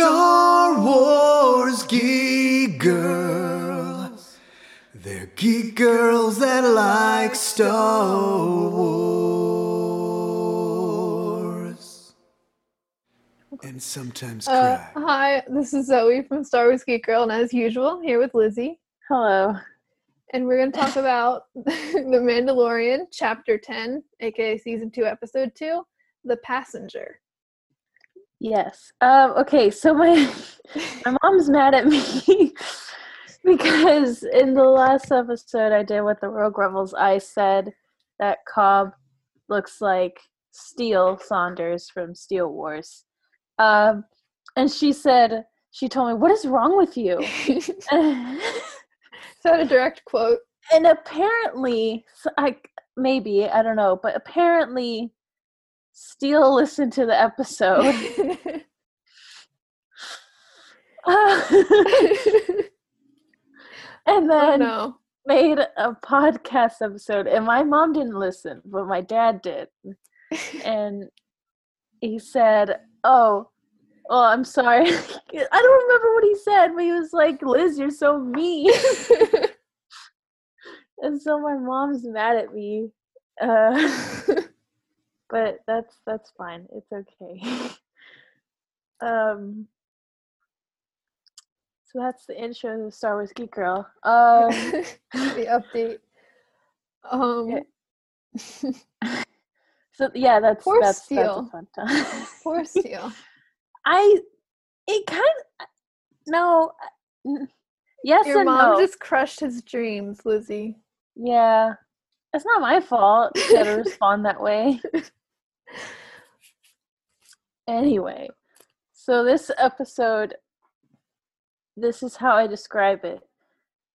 Star Wars geek girls. They're geek girls that like Star Wars. And sometimes Uh, cry. hi, this is Zoe from Star Wars Geek Girl, and as usual, here with Lizzie. Hello. And we're going to talk about The Mandalorian, Chapter 10, aka Season 2, Episode 2, The Passenger. Yes. Um, okay, so my my mom's mad at me because in the last episode I did with the Rogue Rebels, I said that Cobb looks like Steele Saunders from Steele Wars. Um, and she said, she told me, What is wrong with you? Is that a direct quote? and apparently I maybe I don't know, but apparently Steele listened to the episode. and oh then no. made a podcast episode and my mom didn't listen, but my dad did. And he said, "Oh, well, I'm sorry. I don't remember what he said, but he was like, "Liz, you're so mean." and so my mom's mad at me. Uh, but that's that's fine. It's okay. um so that's the intro to the Star Wars Geek Girl. Um the update. Um, so yeah, that's Poor that's that's Steele. a fun time. poor Steele. I it kind of no yes Your and mom no. just crushed his dreams, Lizzie. Yeah. It's not my fault to respond that way. Anyway, so this episode, this is how I describe it.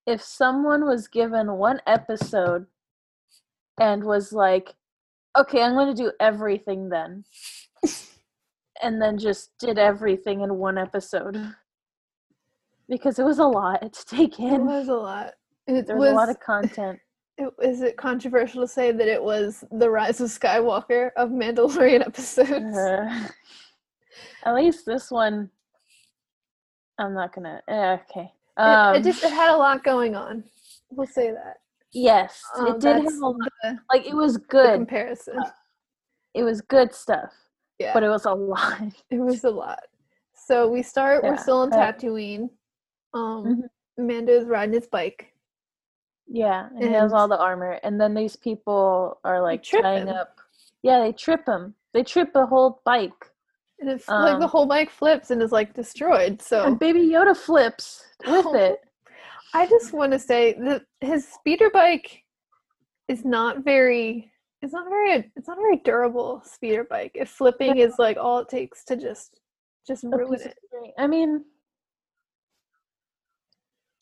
If someone was given one episode and was like, okay, I'm going to do everything then, and then just did everything in one episode. Because it was a lot to take in. It was a lot. It There was was a lot of content. It, is it controversial to say that it was the Rise of Skywalker of Mandalorian episodes? Uh, at least this one, I'm not gonna. eh, okay. It- Um, it, just it had a lot going on. We'll say that. yes, Um, it did have a lot. the, Like it was good. comparison. It was good stuff, Yeah, but it was a lot. it was a lot. So we start. we're still in uh, Tatooine. Um, Mhm. Mando's riding his bike. Yeah, and he has all the armor, and then these people are like tying him. up. Yeah, they trip him. They trip the whole bike. And it's like the Um, whole bike flips and is like destroyed. So And Baby Yoda flips with Oh. it. I just want to say that his speeder bike is not very it's not very it's not a very durable speeder bike. If flipping is like all it takes to just just ruin it. I mean,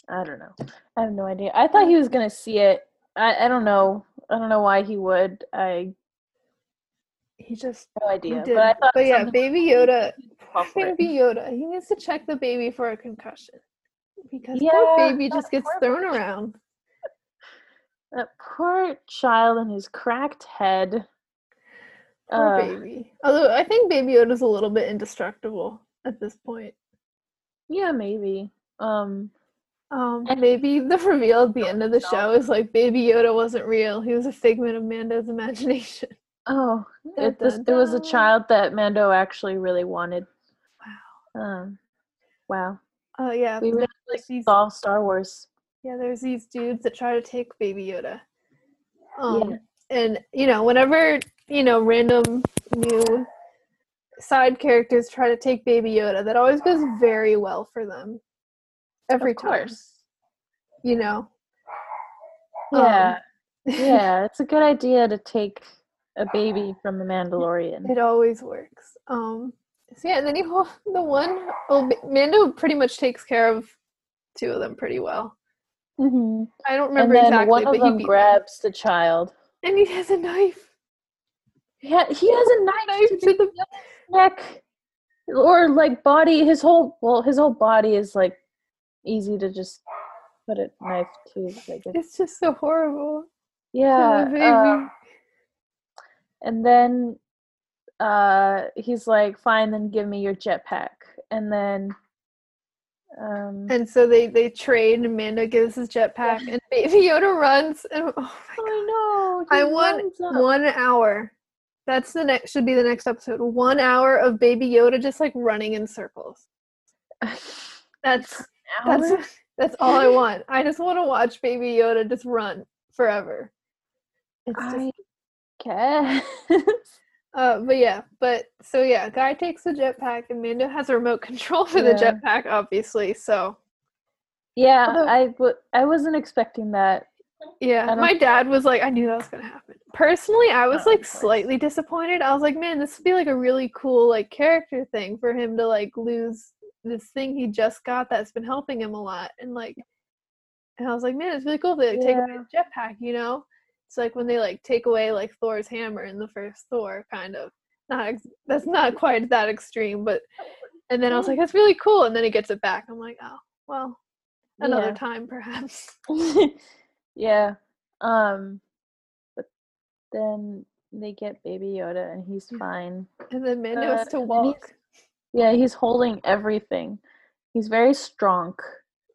I don't know. I have no idea. I thought he was gonna see it. I, I don't know. I don't know why he would. I He just no idea. did. But I thought yeah, baby Yoda fall for it. baby Yoda, he needs to check the baby for a concussion. Because Yeah, poor baby just gets thrown around. That poor child and his cracked head. Poor Uh, baby. Although I think baby Yoda's a little bit indestructible at this point. Yeah, maybe. Um, Um, maybe the reveal at the end of the show is like Baby Yoda wasn't real. He was a figment of Mando's imagination. oh, it, this, there was a child that Mando actually really wanted. Wow. Um, wow. Oh yeah, We really like these, solved Star Wars. yeah. There's these dudes that try to take Baby Yoda. Yeah. Um, and you know, whenever you know random new side characters try to take Baby Yoda, that always goes very well for them. Every of time, course. you know. Um, Yeah. yeah, it's a good idea to take a baby from the Mandalorian. It always works. Um, so yeah, and then you hold the one. Well, Ma- Mando pretty much takes care of two of them pretty well. hmm I don't And remember then exactly, one but of he them grabs the child. and he has a knife. Yeah, he has a knife, Knife to to the neck, or like body. His whole well, his whole body is like easy to just put a knife to. Like a, It's just so horrible. yeah, um, and then uh, he's like, "Fine, then give me your jetpack." And then, um, And so they they trade, and Mando gives his jetpack, and Baby Yoda runs. And oh my god! I know. I want one hour. That's the next should be the next episode. One hour of Baby Yoda just like running in circles. That's? That's that's all I want. I just want to watch Baby Yoda just run forever. It's just, I guess. uh, but yeah, but so yeah, Guy takes the jetpack, and Mando has a remote control for the jetpack, obviously. So yeah, Although- I w- I wasn't expecting that. Yeah, my dad was like, I knew that was gonna happen. Personally, I was Oh, like slightly disappointed. I was like, man, this would be like a really cool like character thing for him to like lose this thing he just got that's been helping him a lot, and like, and I was like, man, it's really cool if they like, take away Yeah. his jetpack, you know? It's like when they like take away like Thor's hammer in the first Thor, kind of. Not ex- that's not quite that extreme, but and then I was like, that's really cool, and then he gets it back. I'm like, oh well, another Yeah. time perhaps. yeah. Um but then they get baby Yoda and he's fine. And then Mando Uh, has to and then he's- walk. Yeah, he's holding everything. He's very strong.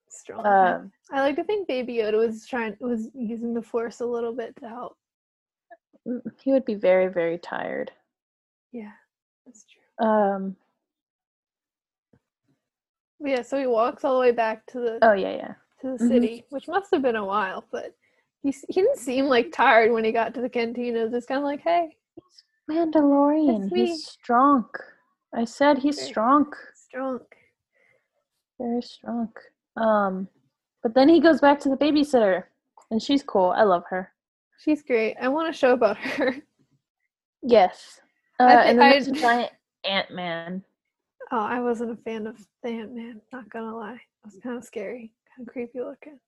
strong. Um I like to think Baby Yoda was trying was using the Force a little bit to help. mm, he would be very, very tired. Yeah, that's true. Um yeah, so he walks all the way back to the oh yeah, yeah. to the mhm. city, which must have been a while, but he he didn't seem like tired when he got to the cantina. Just kind of like, hey, he's Mandalorian. He's strong. I said he's Okay. strong. strong. Very strong. Um but then he goes back to the babysitter and she's cool. I love her. She's great. I want a show about her. Yes. Uh, I thi- and then there's a giant Ant Man. Oh, I wasn't a fan of the Ant Man. Not gonna lie, it was kind of scary, kind of creepy looking.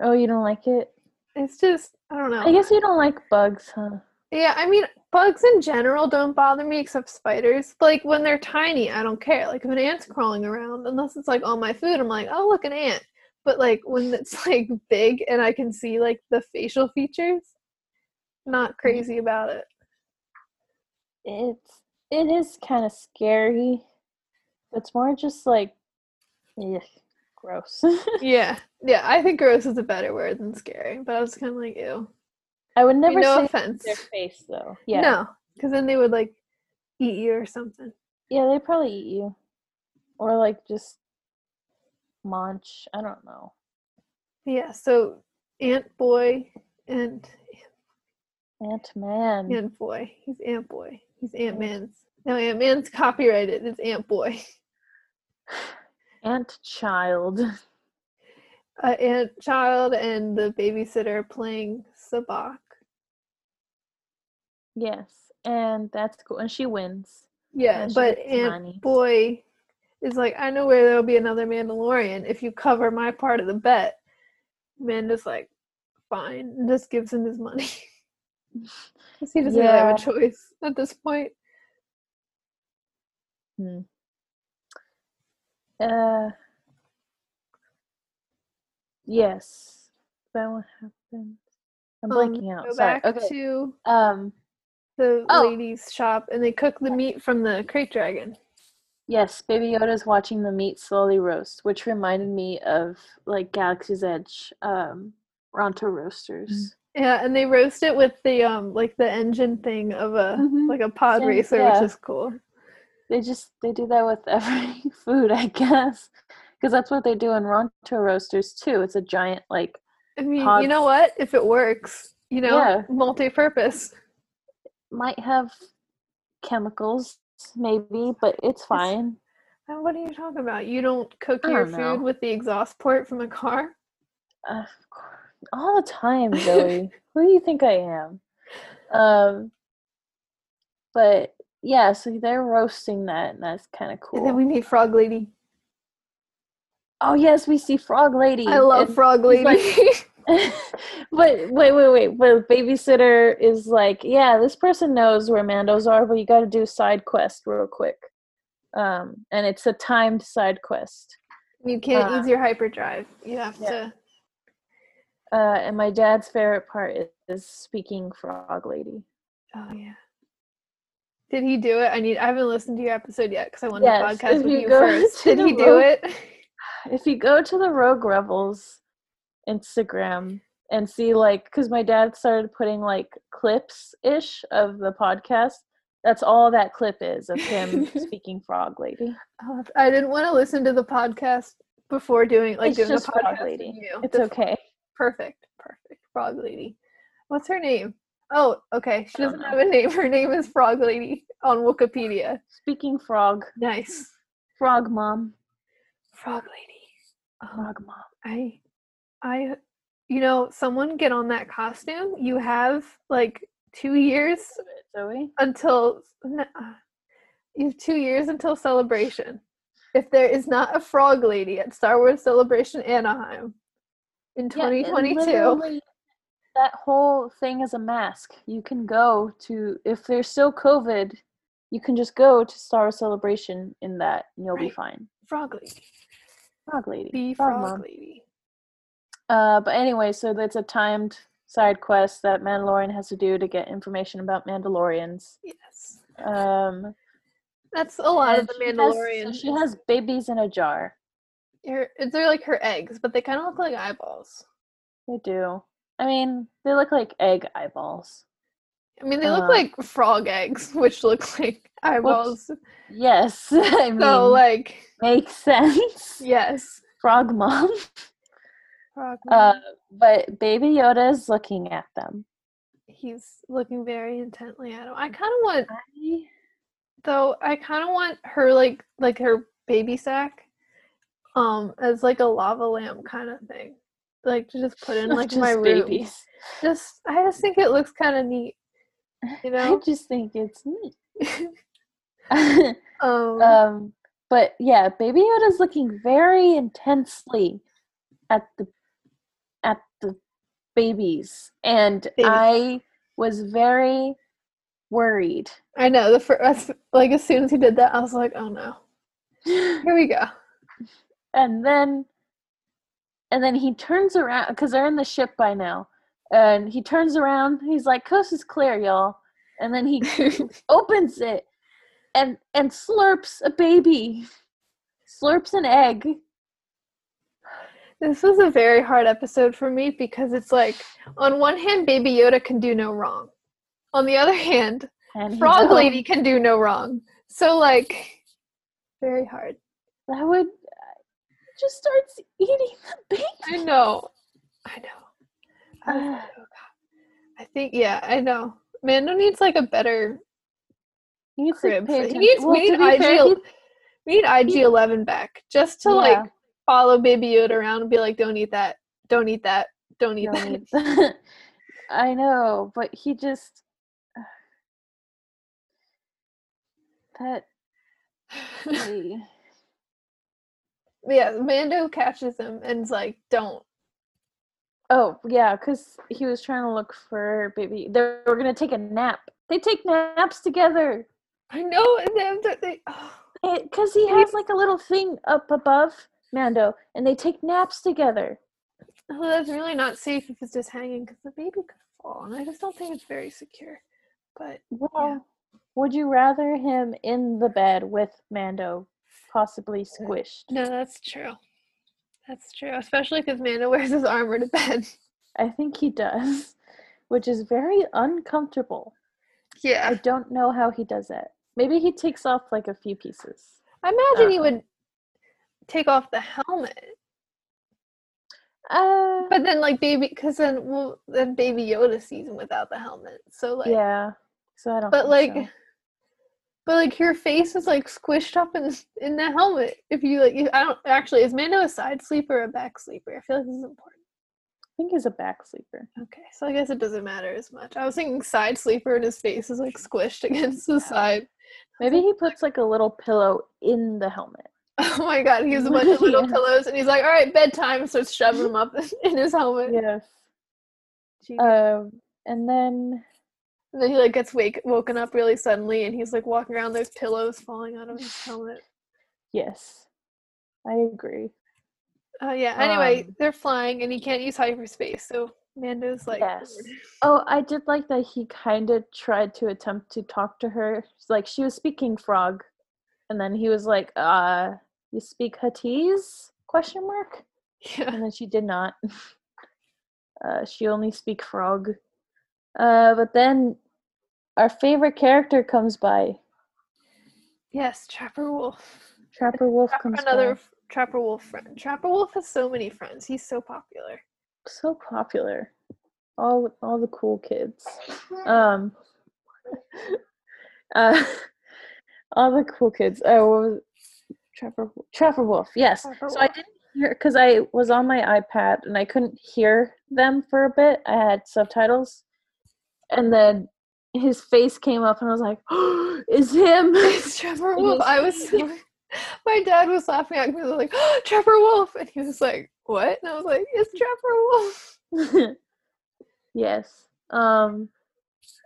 Oh, you don't like it? It's just I don't know. I guess you don't like bugs, huh? Yeah, I mean, bugs in general don't bother me except spiders. Like when they're tiny, I don't care. Like if an ant's crawling around, unless it's like on my food, I'm like, oh look, an ant. But like when it's like big and I can see like the facial features, not mm-hmm. crazy about it. It's it is kind of scary. It's more just like, ugh, gross. Yeah, yeah, I think gross is a better word than scary. But I was kind of like, ew. I would never no say offense. their face though. Yeah, No, because then they would like eat you or something. yeah, they probably eat you, or like just munch. I don't know. Yeah, so Ant Boy and Ant Man. Ant Boy. He's Ant Boy. He's Ant Man's. No, Ant Man's copyrighted. It's Ant Boy. Ant Child. Uh, Ant Child and the babysitter playing Sabacc. Yes, and that's cool. And she wins. Yeah, Yeah, she but money. Boy is like, I know where there'll be another Mandalorian if you cover my part of the bet. Manda's like, fine, and just gives him his money. 'Cause he doesn't really have a choice at this point. Hmm. Uh. Yes. that what happened? I'm Um, blanking out. Go Sorry. back Okay. to Um. The Oh. ladies' shop and they cook the meat from the krayt dragon. Yes, Baby Yoda's watching the meat slowly roast, which reminded me of like Galaxy's Edge, um, Ronto roasters. Yeah, and they roast it with the um like the engine thing of a Mhm. like a pod Same- racer, yeah. which is cool. They just they do that with every food, I guess, because that's what they do in Ronto roasters too. It's a giant like I mean, you know what? If it works, you know, Yeah. multi-purpose. Might have chemicals maybe, but it's fine. And what are you talking about? You don't cook I your don't food with the exhaust port from a car? Uh, of course. all the time, Zoe. Who do you think I am? Um, but yeah, so they're roasting that, and that's kind of And then we meet Frog Lady. oh yes, we see Frog Lady. I love Frog Lady. like- but wait, wait, wait. But babysitter is like, yeah, this person knows where Mandos are, but you got to do side quest real quick. Um, and it's a timed side quest. you can't Uh, use your hyperdrive. You have yeah. to. Uh, and my dad's favorite part is, is speaking Frog Lady. Oh yeah. Did he do it? I need. I haven't listened to your episode yet because I want Yes, to podcast with you you first. Did he do it? if you go to the Rogue Rebels Instagram and see like because my dad started putting like clips ish of the podcast. That's all that clip is of him speaking frog lady. Oh, I didn't want to listen to the podcast before doing like It's doing the Frog podcast Lady. you. It's That's okay. Perfect, perfect. Frog Lady. What's her name? Oh, okay. She doesn't have a name. Her name is Frog Lady on Wikipedia. Speaking frog, Nice. frog mom, Frog Lady. Um, frog mom. I, I, you know, someone get on that costume. You have like two years Zoe. until uh, you have two years until celebration. If there is not a frog lady at Star Wars Celebration Anaheim in Yeah, 2022, literally, that whole thing is a mask. You can go to if there's still COVID, you can just go to Star Wars Celebration in that, and you'll be fine. frog lady, Frog lady, be frog frog lady. Uh, but anyway, so it's a timed side quest that Mandalorian has to do to get information about Mandalorians. Yes, Um, that's a lot of the she so she has babies in a jar. Her, they're like her eggs, but they kind of look like eyeballs. They do. I mean, they look like egg eyeballs. I mean, they look Uh, like frog eggs, which look like eyeballs. Yes, I mean, so, like, makes sense. yes, Frog mom. Uh, but Baby Yoda is looking at them. He's looking very intently at him. I kind of want I, though i kind of want her like like her baby sack um as like a lava lamp kind of thing like to just put in like my room babies. just i just think it looks kind of neat you know, I just think it's neat. um um, but yeah, Baby Yoda's looking very intensely at the babies, and Babies. I was very worried. i know the first like as soon as he did that i was like oh no here we go and then and then he turns around because they're in the ship by now and he turns around he's like coast is clear y'all and then he opens it and and slurps a baby slurps an egg this was a very hard episode for me because it's like on one hand baby yoda can do no wrong on the other hand and frog lady can do no wrong so like very hard that would just starts eating the baby I know. I know. I, oh I think yeah, I know. Mando needs like a better he needs crib. He needs, Well, we need IG. fair, we need IG Eleven back just to Yeah. like follow Baby Yoda around and be like, "Don't eat that. Don't eat that. Don't eat don't that." that. I know, but he just that yeah, Mando catches him and is like, "Don't." Oh yeah, because he was trying to look for baby. They were gonna take a nap. They take naps together. I know. And then they, they, oh, Because he has like a little thing up above Mando, and they take naps together. oh, that's really not safe if it's just hanging because the baby could fall, and I just don't think it's very secure. But Well, would you rather him in the bed with Mando, possibly squished? No, that's true. That's true, especially because Mando wears his armor to bed. I think he does, which is very uncomfortable. Yeah, I don't know how he does it. Maybe he takes off like a few pieces. I imagine he Uh. would take off the helmet, Uh, but then like baby, because then well, then Baby Yoda sees him without the helmet. So like, yeah. So I don't. but like, so. but like your face is like squished up in in the helmet. If you like, you, I don't actually is Mando a side sleeper or a back sleeper? I feel like this is important. I think he's a back sleeper. Okay, so I guess it doesn't matter as much. I was thinking side sleeper and his face is like squished against the side. Maybe he puts like a little pillow in the helmet. Oh my god, he has a bunch of little pillows and he's like, all right, bedtime, starts shoving them up in his helmet. Yes. Um, and then and then he like gets wake woken up really suddenly and he's like walking around, there's pillows falling out of his helmet. yes, I agree. Uh, yeah, anyway, Um, they're flying and he can't use hyperspace, so Mando's like, Yes. Oh, I did like that he kind of tried to attempt to talk to her. Like she was speaking frog, and then he was like, "Uh, you speak Huttese?" Question mark. yeah, And then she did not. Uh, she only speak frog. Uh, but then our favorite character comes by. yes, Trapper Wolf. Trapper Wolf Trapper- comes another by. Trapper Wolf friend. Trapper Wolf has so many friends. He's so popular. So popular. All all the cool kids. Um. uh, all the cool kids. Oh, Trapper Trapper Wolf? Yes. Trapper So I didn't hear because I was on my iPad and I couldn't hear them for a bit. I had subtitles, and then his face came up, and I was like, oh, "Is him?" It's Trevor Wolf. I was my dad was laughing at me. I was like, oh, Trevor Wolf, and he was like, what? And I was like, it's Trevor Wolf. yes. Um,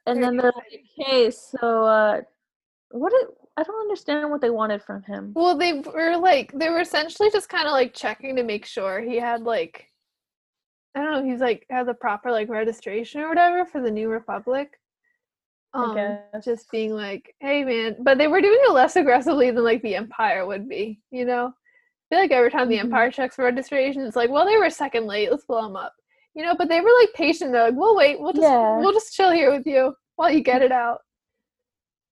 and then they're like. "Hey, so uh, what? Did, I don't understand what they wanted from him." Well, they were like, they were essentially just kind of like checking to make sure he had like, I don't know, he's like had a proper like registration or whatever for the New Republic. Um, just being like, hey man, but they were doing it less aggressively than like the Empire would be, you know. I feel like every time the Mhm. Empire checks for registration, it's like, well, they were a second late, let's blow them up, you know. But they were like patient, they're like, we'll wait, we'll just Yeah. we'll just chill here with you while you get it out.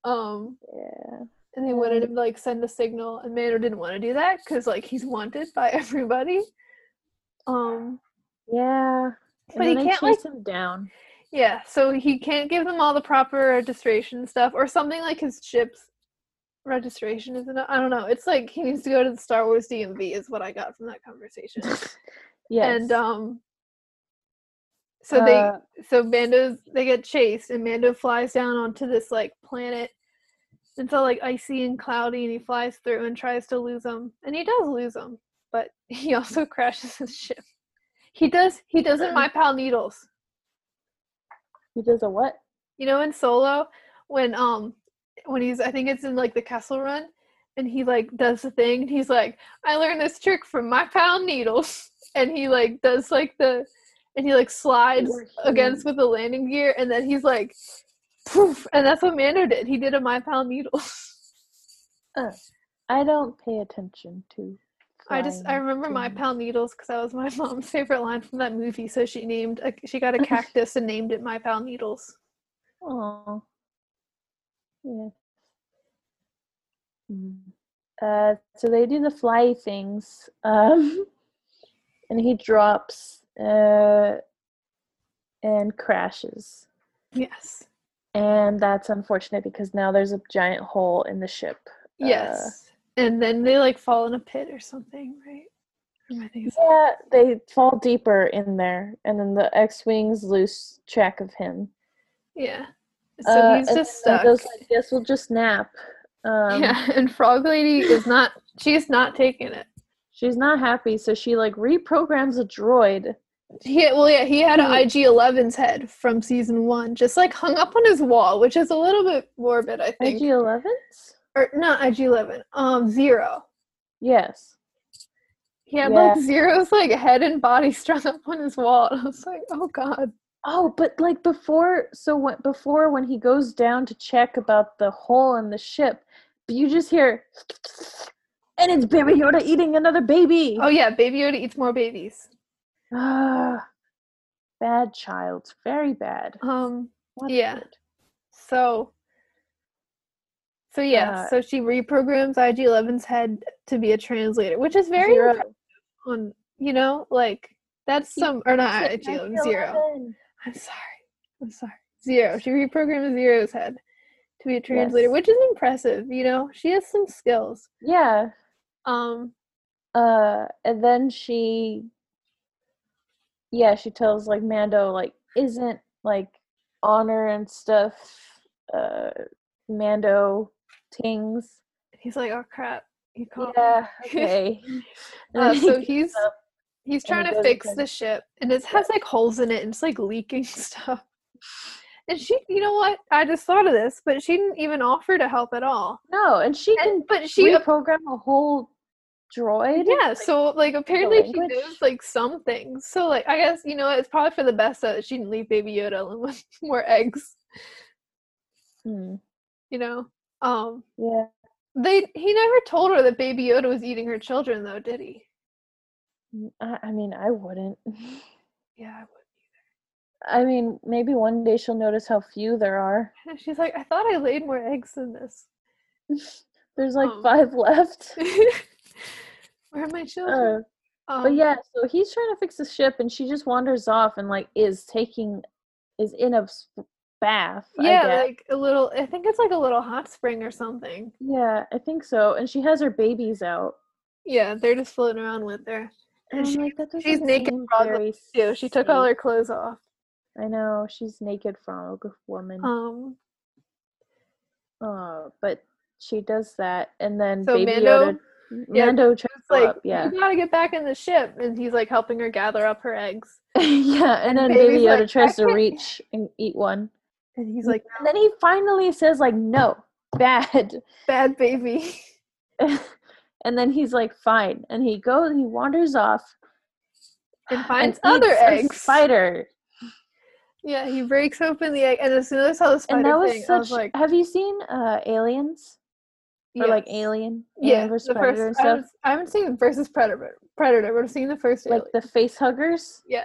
Um, Yeah. And they wanted to like send a signal, and Mando didn't want to do that because like he's wanted by everybody. Um, Yeah. But he can't, like- him down. yeah, so he can't give them all the proper registration stuff, or something like his ship's registration isn't. I don't know. It's like he needs to go to the Star Wars DMV, is what I got from that conversation. yeah And um, so they Uh, so Mando's they get chased and Mando flies down onto this like planet. It's all like icy and cloudy and he flies through and tries to lose them. And he does lose them, but he also crashes his ship. He does he does it my pal Needles. he does a what? You know in Solo when um when he's I think it's in like the castle run and he like does the thing and he's like, I learned this trick from my pal Needles and he like does like the and he like slides against with the landing gear and then he's like poof and that's what Mando did. He did a my pal Needles. Uh, I don't pay attention to. I just I remember my pal Needles because that was my mom's favorite line from that movie. So she named a, she got a cactus and named it my pal Needles. Oh. Yeah. Mm. Uh, so they do the fly things, um, and he drops uh, and crashes, Yes. And that's unfortunate because now there's a giant hole in the ship. Uh, Yes. and then they like fall in a pit or something, right? Am I thinking so? yeah, they fall deeper in there, and then the X-wings lose track of him. Yeah. So Uh, he's just stuck. Mando's like, "Guess we'll just nap." Um, yeah, and Frog Lady is not. She's not taking it. She's not happy, so she like reprograms a droid. He well, yeah, he had an IG 11's head from season one, just like hung up on his wall, which is a little bit morbid, I think. IG 11s? or not IG 11, um, Zero. Yes. He had Yeah. like Zero's like head and body strung up on his wall, and I was like, oh god. Oh, but like before, so when, before when he goes down to check about the hole in the ship, you just hear, and it's Baby Yoda eating another baby. Oh yeah, Baby Yoda eats more babies. Ah, bad child, very bad. Um, What yeah. so. So yeah, Uh, so she reprograms IG 11's head to be a translator, which is very on you know like that's some or not IG 11 zero. I'm sorry. I'm sorry. Zero. She reprograms Zero's head to be a translator, Yes. which is impressive. You know, she has some skills. Yeah. Um, Uh, and then she, yeah, she tells like Mando like isn't like honor and stuff. Uh, Mando tings. he's like, oh crap, you caught Yeah. me. Okay. Uh, so he's he's trying to fix again. the ship, and it has like holes in it, and it's like leaking stuff. And she, you know what? I just thought of this, but she didn't even offer to help at all. No, and she can And, but she, reprogram a whole droid. Yeah, Like, so like apparently she knows like some things. So like I guess you know it's probably for the best that she didn't leave Baby Yoda alone with more eggs. hmm, You know, um, yeah. they he never told her that Baby Yoda was eating her children though, did he? Mm, I, I mean, I wouldn't. Yeah, I would. I mean, maybe one day she'll notice how few there are. And she's like, I thought I laid more eggs than this. There's like Oh. five left. Where are my children? Uh, um, but yeah, so he's trying to fix the ship, and she just wanders off and like is taking, is in a bath. Yeah, like a little. I think it's like a little hot spring or something. yeah, I think so. And she has her babies out. Yeah, they're just floating around with her. And And she, like, she's naked seem frog very too. She took all her clothes off. I know she's naked frog woman. Um, Uh, but she does that, and then So Baby Mando- Yoda, yeah, Mando it's like up, yeah, you gotta get back in the ship, and he's like helping her gather up her eggs. yeah, and And then Baby Yoda like, tries to reach and eat one, And he's like, and then he finally says like, "No, bad," "Bad baby." and then he's like, "Fine," and he goes, he wanders off And finds eats other eggs. spider, Yeah, he breaks open the egg, and as soon as I saw the spider and that was thing, such. I was like, have you seen uh Aliens or like. Alien? Yeah, Alien versus the Predator and first. I stuff, haven't, I haven't seen versus Predator. Predator, but I've seen the first. like Alien. the face huggers. yeah.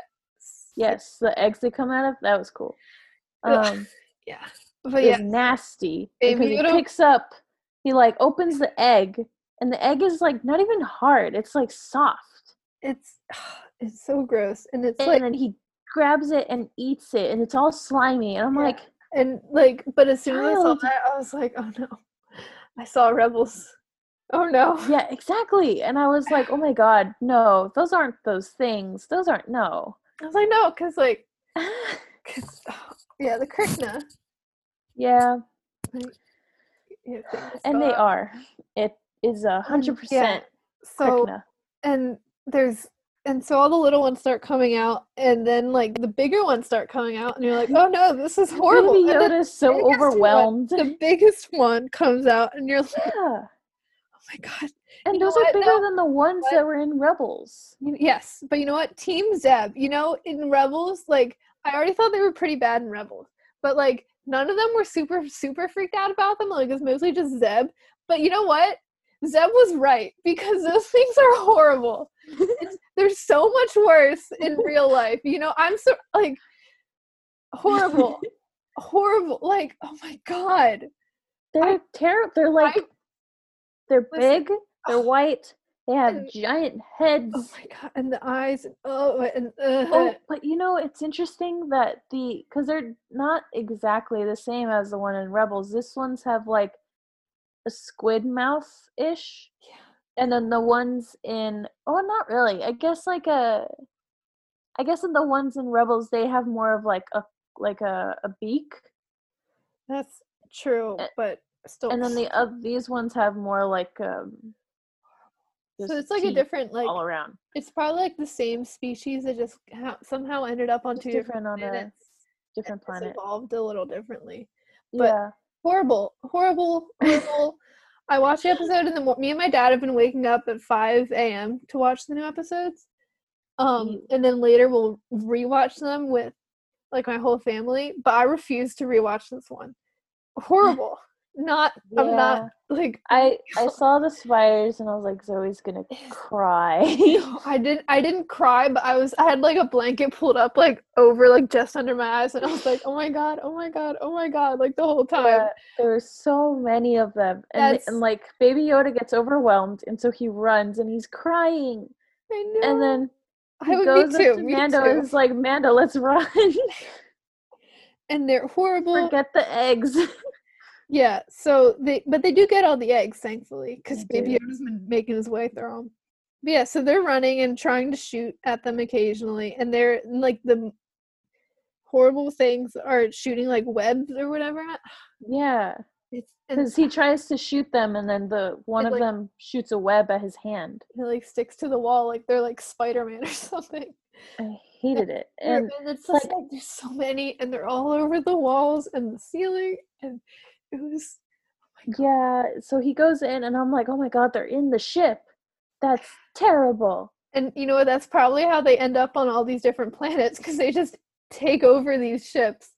Yes, the eggs that come out of that was cool. Um, Yeah. But yeah, nasty Baby because he Yoda- picks up, he like opens the egg, and the egg is like not even hard; it's like soft. it's it's so gross, and it's And like then he grabs it and eats it, and it's all slimy. And I'm Yeah. like, and like, but as soon as I saw that, I was like, oh no, I saw Rebels. Oh no. yeah, exactly. And I was like, oh my god, no, those aren't those things. Those aren't no. I was like, no, because like, cause, oh, yeah, the Krykna. yeah, and they are. It is a mm, hundred percent. So Krykna. and there's and so all the little ones start coming out, and then like the bigger ones start coming out, and you're like, oh no, this is horrible. Baby Yoda is so biggest one- overwhelmed. the biggest one comes out, and you're like, yeah. oh my god. And You those are bigger though? than the ones What? that were in Rebels. Yes, but you know what? Team Zeb, you know, in Rebels, like I already thought they were pretty bad in Rebels, but like none of them were super super freaked out about them. Like it's mostly just Zeb. But you know what? Zeb was right because those things are horrible. They're so much worse in real life. You know, I'm so like horrible, horrible. Like oh my god. They're terrible. They're like they're Listen, big. They're white. They have and- giant heads. Oh my god, and the eyes, and oh, and uh, Oh, but you know, it's interesting that the because they're not exactly the same as the one in Rebels. This ones have like a squid mouth ish, yeah. and then the ones in oh, not really. I guess like a, I guess in the ones in Rebels they have more of like a like a, a beak, That's true, A- but still. and then the uh, these ones have more like um. so it's like a different like all around. it's probably like the same species that just ha- somehow ended up on Just two different, different on a planets. different planet. evolved a little differently. but- Yeah. Horrible, horrible, horrible. I watched the episode, and then me and my dad have been waking up at five a.m. to watch the new episodes. Um, and then later we'll rewatch them with like my whole family. But I refuse to rewatch this one. Horrible. Not. I'm not like I I saw the spiders and I was like, Zoe's gonna cry. I didn't I didn't cry, but I was I had like a blanket pulled up like over like just under my eyes and I was like, Oh my god, oh my god, oh my god, like the whole time. Yeah, there were so many of them, and and like Baby Yoda gets overwhelmed, and so he runs and he's crying, I know. and then I he would goes too, to Mando too. and is like, Mando, let's run. And they're horrible. Forget the eggs. Yeah, so they but they do get all the eggs, thankfully, because Baby. Yoda's been making his way through them. But yeah, so they're running and trying to shoot at them occasionally, and they're like the horrible things are shooting like webs or whatever. yeah, and because he tries to shoot them, and then the one It, of like- them shoots a web at his hand. it like sticks to the wall like they're like Spider Man or something. I hated it, and and it's just like, there's so many, and they're all over the walls and the ceiling, and it was oh yeah. So he goes in, and I'm like, oh my god, they're in the ship. That's terrible. And you know what? That's probably how they end up on all these different planets because they just take over these ships.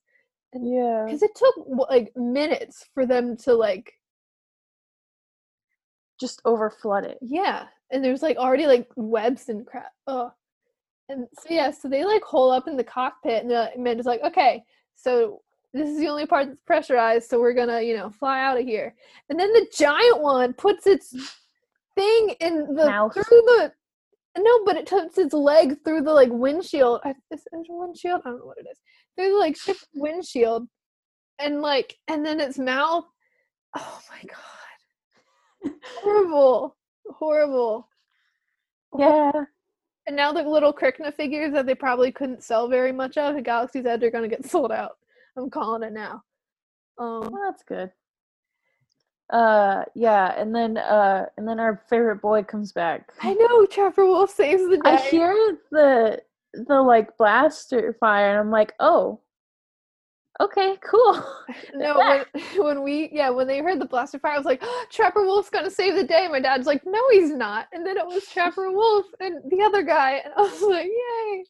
and, Yeah. Because it took like minutes for them to like, Just over flood it. yeah. And there's like already like webs and crap. Oh. And so yeah, so they like hole up in the cockpit, and the Amanda's like, okay, so this is the only part that's pressurized, so we're gonna, you know, fly out of here. And then the giant one puts its thing in the Mouth. through the no, but it puts its leg through the like windshield. I- Is it a windshield? I don't know what it is. Through the like ship windshield, and like, and then its mouth. Oh my god! Horrible, horrible. Yeah. And now the little Krykna figures that they probably couldn't sell very much of at Galaxy's Edge are gonna get sold out. I'm calling it now. Um, Well, that's good. Uh yeah, and then uh and then our favorite boy comes back. I know Trevor Wolf saves the day. I hear the the like blaster fire and I'm like, "Oh. Okay, cool." No, when, when we yeah, when they heard the blaster fire, I was like, Trapper Wolf's gonna save the day. My dad's like, No, he's not. And then it was Trapper Wolf and the other guy, and I was like, Yay.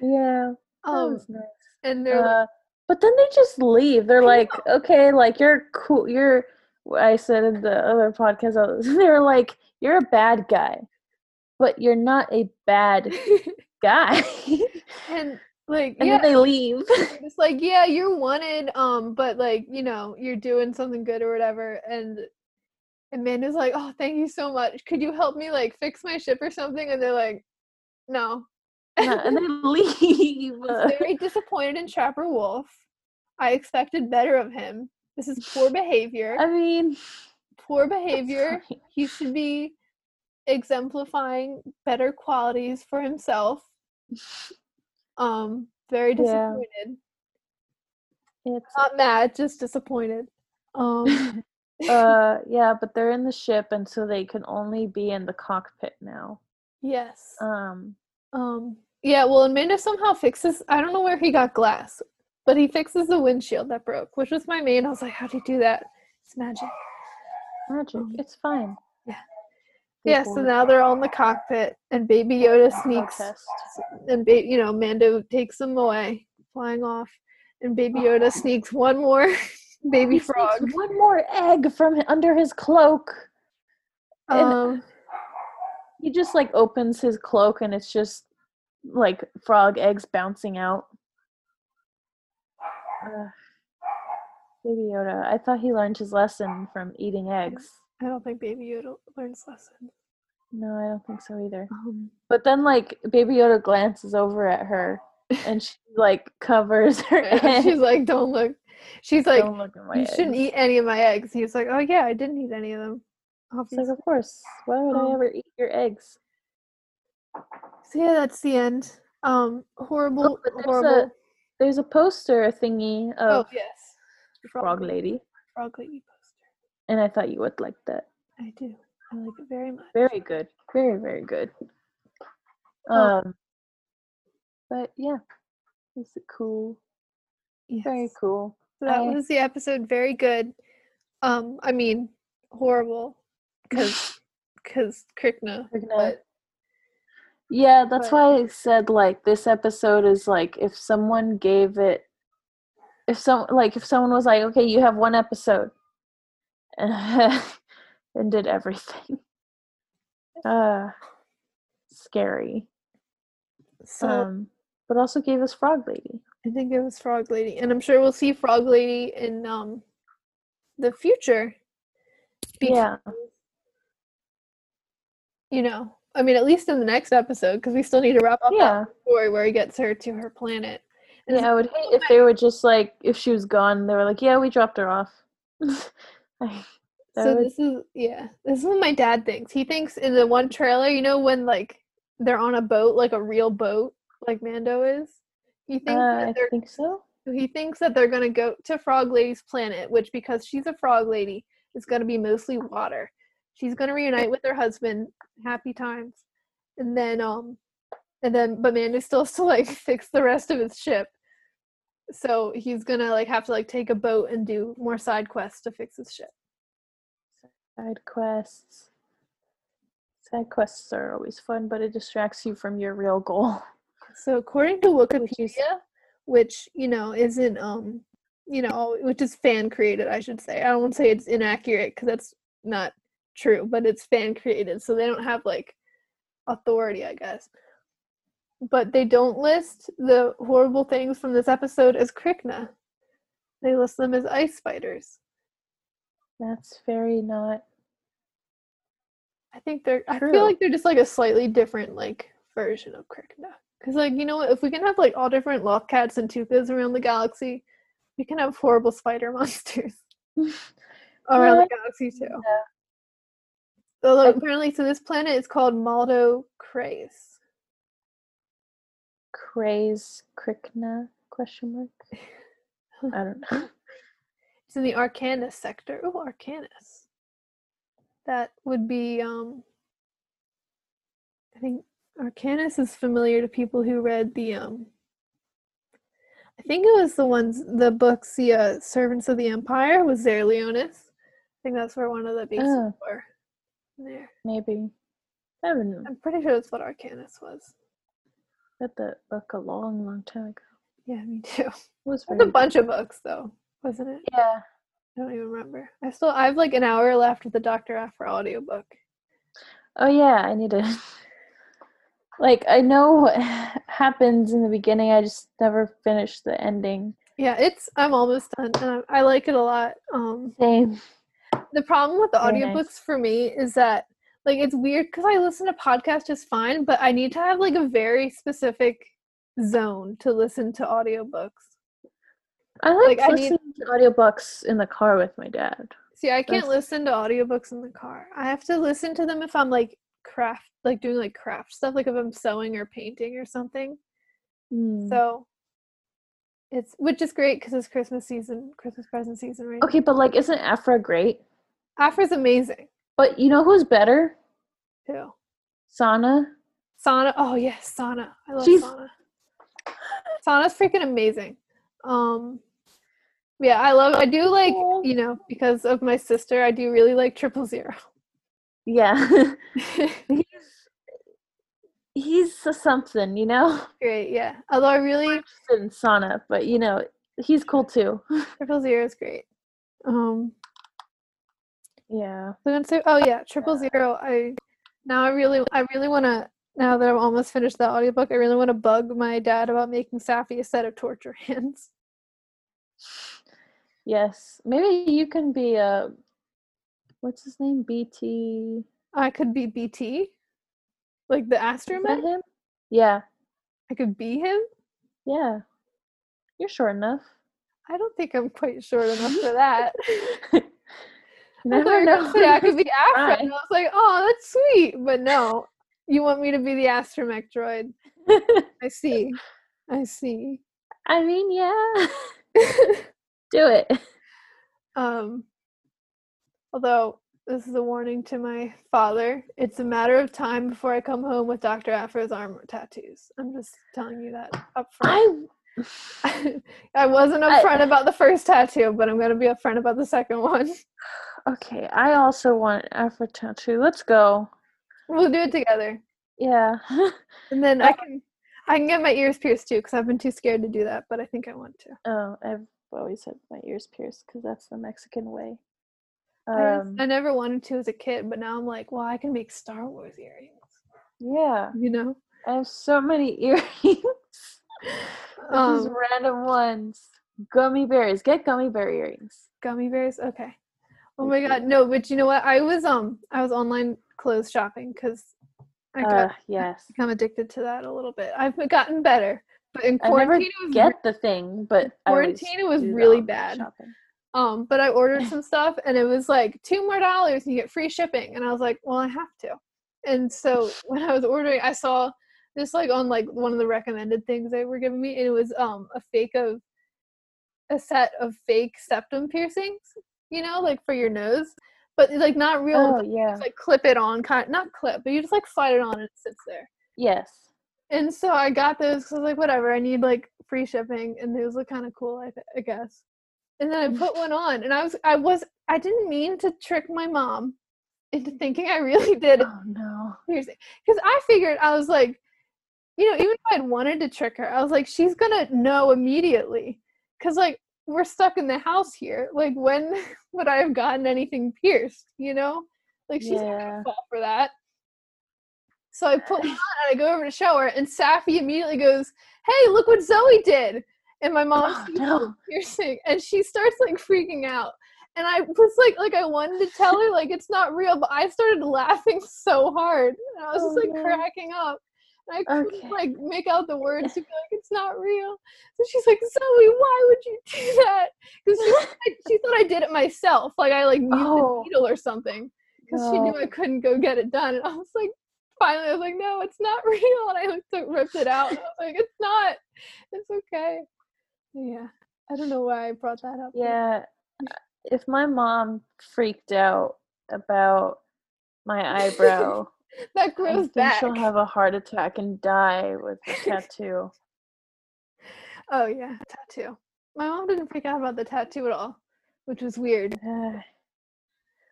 yeah. That Um, was nice. And they're like, Uh, but then they just leave. They're like, okay, like you're cool. You're. I said in the other podcast, was, they were like, you're a bad guy, but you're not a bad guy. and like and yeah, then they leave. it's like yeah, you're wanted, um, but like you know, you're doing something good or whatever, and. Amanda's like, oh, thank you so much. Could you help me like fix my ship or something? And they're like, no. Yeah, and they leave. was very disappointed in Trapper Wolf. I expected better of him. This is poor behavior. I mean, Poor behavior. He should be exemplifying better qualities for himself. Um, very Yeah. disappointed. it's Not mad, just disappointed. Um, uh yeah, but they're in the ship, and so they can only be in the cockpit now. yes. Um, Um, yeah. Well, Amanda somehow fixes. I don't know where he got glass, but he fixes the windshield that broke, which was my main. I was like, how do you do that? It's magic. magic. Um, It's fine. yeah. Yeah, so now they're all in the cockpit, and Baby Yoda sneaks, and ba- you know Mando takes them away, flying off, and Baby Yoda sneaks one more baby He frog. One more egg from under his cloak. and- Um, He just like opens his cloak and it's just like frog eggs bouncing out. Ugh. Baby Yoda. I thought he learned his lesson from eating eggs. I don't think Baby Yoda learns lessons. No, I don't think so either. Um, But then like Baby Yoda glances over at her and she like covers her egg. she's like, "Don't look." She's like, Don't look at my "You shouldn't eat any of my eggs." He's like, "Oh yeah, I didn't eat any of them." It's like, of course. Why would Um, I ever eat your eggs? So yeah, that's the end. Um, horrible, Oh, there's horrible. a there's a poster thingy of oh yes, Frog Lady, Frog Lady poster. and I thought you would like that. I do. I like it very much. Very good. Very, very good. Oh. Um but yeah. It's cool. Very cool. So that I- was the episode. Very good. Um, I mean, horrible because because Krykna. Krykna. But Yeah, that's but- why I said like this episode is like if someone gave it if some like if someone was like, okay, you have one episode and did everything. Uh scary. so Um but also gave us Frog Lady. I think it was Frog Lady, and I'm sure we'll see Frog Lady in um the future. Yeah. You know, I mean, at least in the next episode, because we still need to wrap up Yeah. that story where he gets her to her planet. And Yeah, I would hate if they were just like if she was gone, they were like, Yeah, we dropped her off. I- so would- this is yeah, this is what my dad thinks. He thinks in the one trailer, you know, when like they're on a boat, like a real boat, like Mando is. He thinks uh, that I think so. he thinks that they're gonna go to Frog Lady's planet, which because she's a frog lady, is gonna be mostly water. She's gonna reunite with her husband, happy times, and then um, and then but Mando still has to like fix the rest of his ship. So he's gonna like have to like take a boat and do more side quests to fix his ship. Side quests. Side quests are always fun, but it distracts you from your real goal. So according to Wikipedia, which you know isn't um you know which is fan created, I should say. I don't want to say it's inaccurate because that's not true, but it's fan created, so they don't have like authority, I guess. But they don't list the horrible things from this episode as Krykna. They list them as ice spiders. That's very not. I think they're. I feel like they're just like a slightly different like version of Krykna. Because like you know if we can have like all different Lothcats and Tookas around the galaxy, we can have horrible spider monsters around the galaxy too. Yeah. Although Like- apparently, so this planet is called Maldo Kreis. Kreis Krykna question mark. I don't know. It's in the Arcanus sector. Oh, Arcanus. That would be um. I think Arcanus is familiar to people who read the um. I think it was the ones the books the uh, Servants of the Empire was Zare Leonis. I think that's where one of the bases Oh. were. There, Maybe. I haven't I'm pretty sure that's what Arcanus was. read that book a long, long time ago. Yeah, me too. It was a bunch of books though, wasn't it? Yeah. I don't even remember. I still I have like an hour left with the Doctor Aphra audiobook. Oh yeah, I need to. like I know what happens in the beginning. I just never finished the ending. Yeah, it's I'm almost done and I, I like it a lot. Um Same. The problem with the Very audiobooks nice. for me is that like it's weird because I listen to podcasts just fine, but I need to have like a very specific zone to listen to audiobooks. I like, Like, I need- to audiobooks in the car with my dad. See, I can't That's- listen to audiobooks in the car. I have to listen to them if I'm like craft like doing like craft stuff, like if I'm sewing or painting or something. Mm. So it's which is great because it's Christmas season, Christmas present season right now. Okay, but like, isn't Aphra great? Aphra's amazing But you know who's better? too. Sana. Sana, oh yes, Sana. I love She's- Sana. Sana's freaking amazing. Um yeah, I love I do like, you know, because of my sister, I do really like triple zero. Yeah. he's he's a something, you know. great, yeah. Although I really Interested in Sana, but you know, he's cool too. triple zero is great. Um yeah. Say, oh yeah, triple zero. I now I really I really want to now that I'm almost finished the audiobook, I really want to bug my dad about making Safi a set of torture hands. Yes. Maybe you can be a what's his name? BT. I could be BT, like the Is that him? Yeah. I could be him. Yeah. You're short enough. I don't think I'm quite short enough for that. you I thought you never know. say I could be Aphra, and I was like, oh, that's sweet. But no, you want me to be the astromech droid. I see. I see. I mean, yeah. Do it. Um, although this is a warning to my father, it's a matter of time before I come home with Dr. Aphra's armor tattoos. I'm just telling you that up front. I I wasn't I- upfront about the first tattoo, but I'm gonna be upfront about the second one. Okay. I also want Aphra tattoo. Let's go. We'll do it together, Yeah. and then I can I can get my ears pierced too because I've been too scared to do that, but I think I want to. oh, I've always had my ears pierced because that's the Mexican way. I, Um, just, I never wanted to as a kid, but now I'm like, well, I can make Star Wars earrings. yeah. You know, I have so many earrings. Just um, random ones. Gummy bears. Get gummy bear earrings. gummy bears. Okay. Oh my god, no! But you know what? I was um, I was online clothes shopping because I got Uh, yes. become addicted to that a little bit. I've gotten better, but in I never quarantine it was get re- the thing, but quarantine, it was really bad. shopping. um. But I ordered some stuff and it was like two more dollars and you get free shipping, and I was like, well, I have to. And so when I was ordering, I saw this like on like one of the recommended things they were giving me, and it was um a fake of a set of fake septum piercings, you know, like for your nose, but like not real. Oh yeah. just, like clip it on, kind not clip, but you just like slide it on and it sits there. Yes. And so I got those because I was like, whatever, I need like free shipping, and those look kind of cool, I, th- I guess. And then I mm. put one on, and I was, I was, I didn't mean to trick my mom into thinking I really did Oh no. because I figured I was like, you know, even if I'd wanted to trick her, I was like, she's gonna know immediately, because like we're stuck in the house here. Like when would I have gotten anything pierced? You know, like she's not Yeah. gonna fall for that. So I put on and I go over to show her, and Safi immediately goes, "Hey, look what Zoe did!" And my mom Oh, no. piercing, and she starts like freaking out. And I was like, like I wanted to tell her like it's not real, but I started laughing so hard, and I was just Oh, like no. cracking up. I couldn't Okay. like make out the words to be like it's not real. So she's like, Zoe, why would you do that? Because she, thought I- she thought I did it myself, like I like used Oh. a needle or something, because she knew I couldn't go get it done. And I was like, finally, I was like, no, it's not real. And I like took, ripped it out. And I was like, it's not. It's okay. Yeah. I don't know why I brought that up. Yeah. If my mom freaked out about my eyebrow, That I grows think back. she'll have a heart attack and die with the tattoo. Oh yeah, tattoo. My mom didn't freak out about the tattoo at all, which was weird.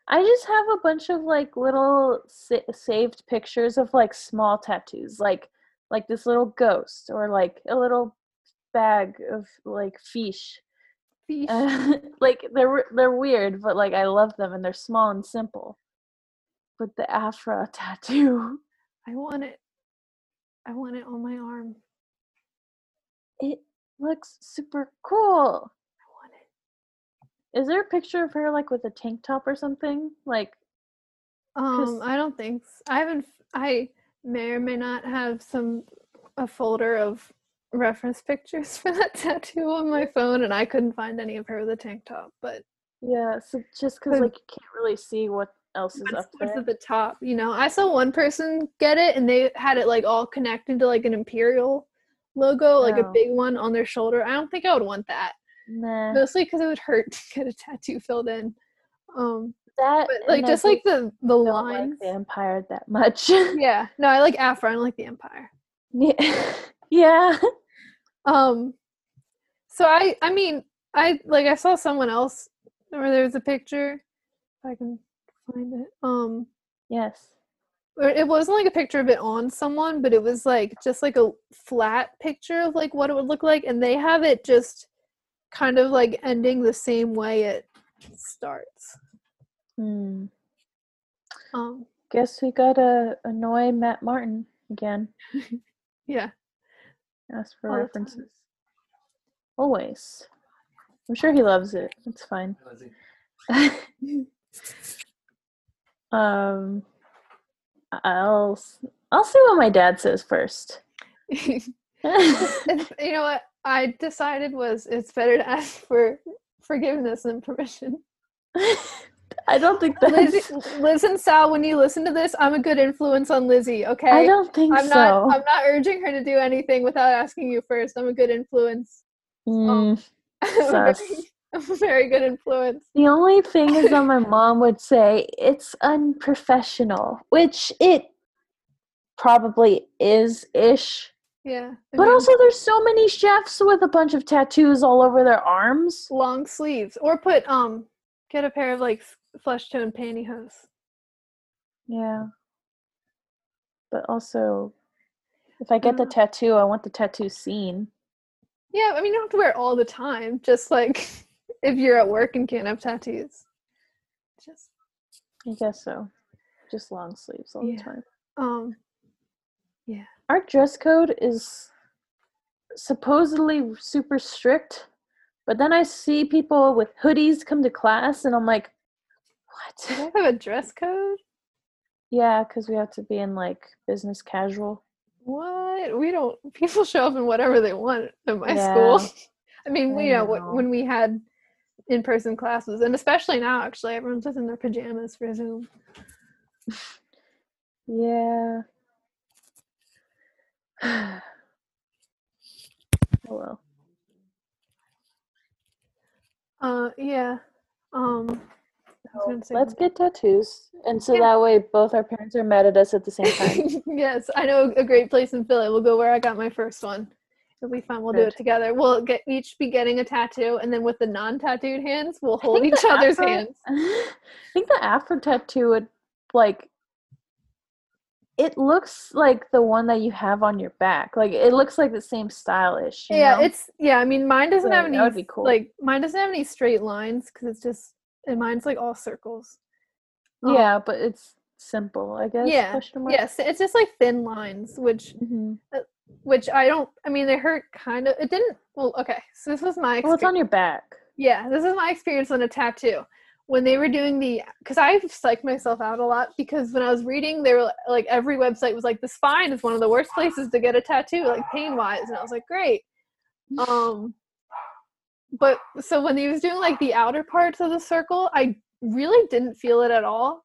I just have a bunch of like little sa- saved pictures of like small tattoos, like like this little ghost or like a little bag of like fish. Fish. Uh, like they're they're weird, but like I love them and they're small and simple. But the Aphra tattoo, I want it. I want it on my arm. it looks super cool. I want it. Is there a picture of her like with a tank top or something? Like Um, I don't think I haven't. I may or may not have some a folder of reference pictures for that tattoo on my phone, and I couldn't find any of her with a tank top. But yeah, so just because like you can't really see what else is what's, up there. at the top? You know, I saw one person get it, and they had it like all connected to like an imperial logo, like a Oh. big one on their shoulder. I don't think I would want that. Nah, mostly because it would hurt to get a tattoo filled in. Um, that but like just like the the don't lines. like the Empire that much. Yeah, no, I like Aphra. I don't like the Empire. yeah, yeah. Um, so I I mean I like I saw someone else where there was a picture. If I can find it. Um, Yes. or it wasn't like a picture of it on someone, but it was like just like a flat picture of like what it would look like, and they have it just kind of like ending the same way it starts. Hmm. Um, Guess we gotta annoy Matt Martin again. yeah. Ask for All references. Always. I'm sure he loves it. It's fine. um, I'll I'll see what my dad says first. You know what I decided was it's better to ask for forgiveness than permission. I don't think that Lizzie, Liz and Sal, when you listen to this, I'm a good influence on Lizzie. Okay, I don't think I'm so. not. I'm not urging her to do anything without asking you first. I'm a good influence. Mm, a very- a very good influence. The only thing is that my mom would say it's unprofessional, which it probably is ish. Yeah, But mean, also, there's so many chefs with a bunch of tattoos all over their arms. long sleeves, or put um, get a pair of like flesh tone pantyhose. Yeah. But also, if I get the Uh. tattoo, I want the tattoo seen. Yeah, I mean you don't have to wear it all the time. Just like if you're at work and can't have tattoos. Just I guess so. Just long sleeves all Yeah. the time. um, yeah. Our dress code is supposedly super strict, but then I see people with hoodies come to class, and I'm like, what? do? I have a dress code? Yeah, because we have to be in like business casual. What? We don't. People show up in whatever they want at my Yeah, school. I mean, I you know, know. when we had in-person classes, and especially now, actually, everyone's just in their pajamas for Zoom. Yeah. oh well. Uh, yeah. Um, gonna say Let's get tattoos, and so Yeah. that way both our parents are mad at us at the same time. yes, I know a great place in Philly. We'll go where I got my first one. It'll be fun. We'll do it together. We'll get each be getting a tattoo, and then with the non-tattooed hands, we'll hold each other's afro- hands. I think the Aphra tattoo would like it looks like the one that you have on your back. Like it looks like the same stylish. yeah, know? it's yeah. I mean, mine doesn't So have that any would be cool. like mine doesn't have any straight lines because it's just and mine's like all circles. Um, yeah, but it's simple, I guess. yeah, question mark? Yes, it's just like thin lines, which Mhm. Which I don't. I mean, they hurt kind of. It didn't. Well, okay. So this was my. Well, it's on your back. Yeah, this is my experience on a tattoo. When they were doing the, because I've psyched myself out a lot because when I was reading, they were like every website was like the spine is one of the worst places to get a tattoo, like pain wise, and I was like, great. Um, but so when he was doing like the outer parts of the circle, I really didn't feel it at all.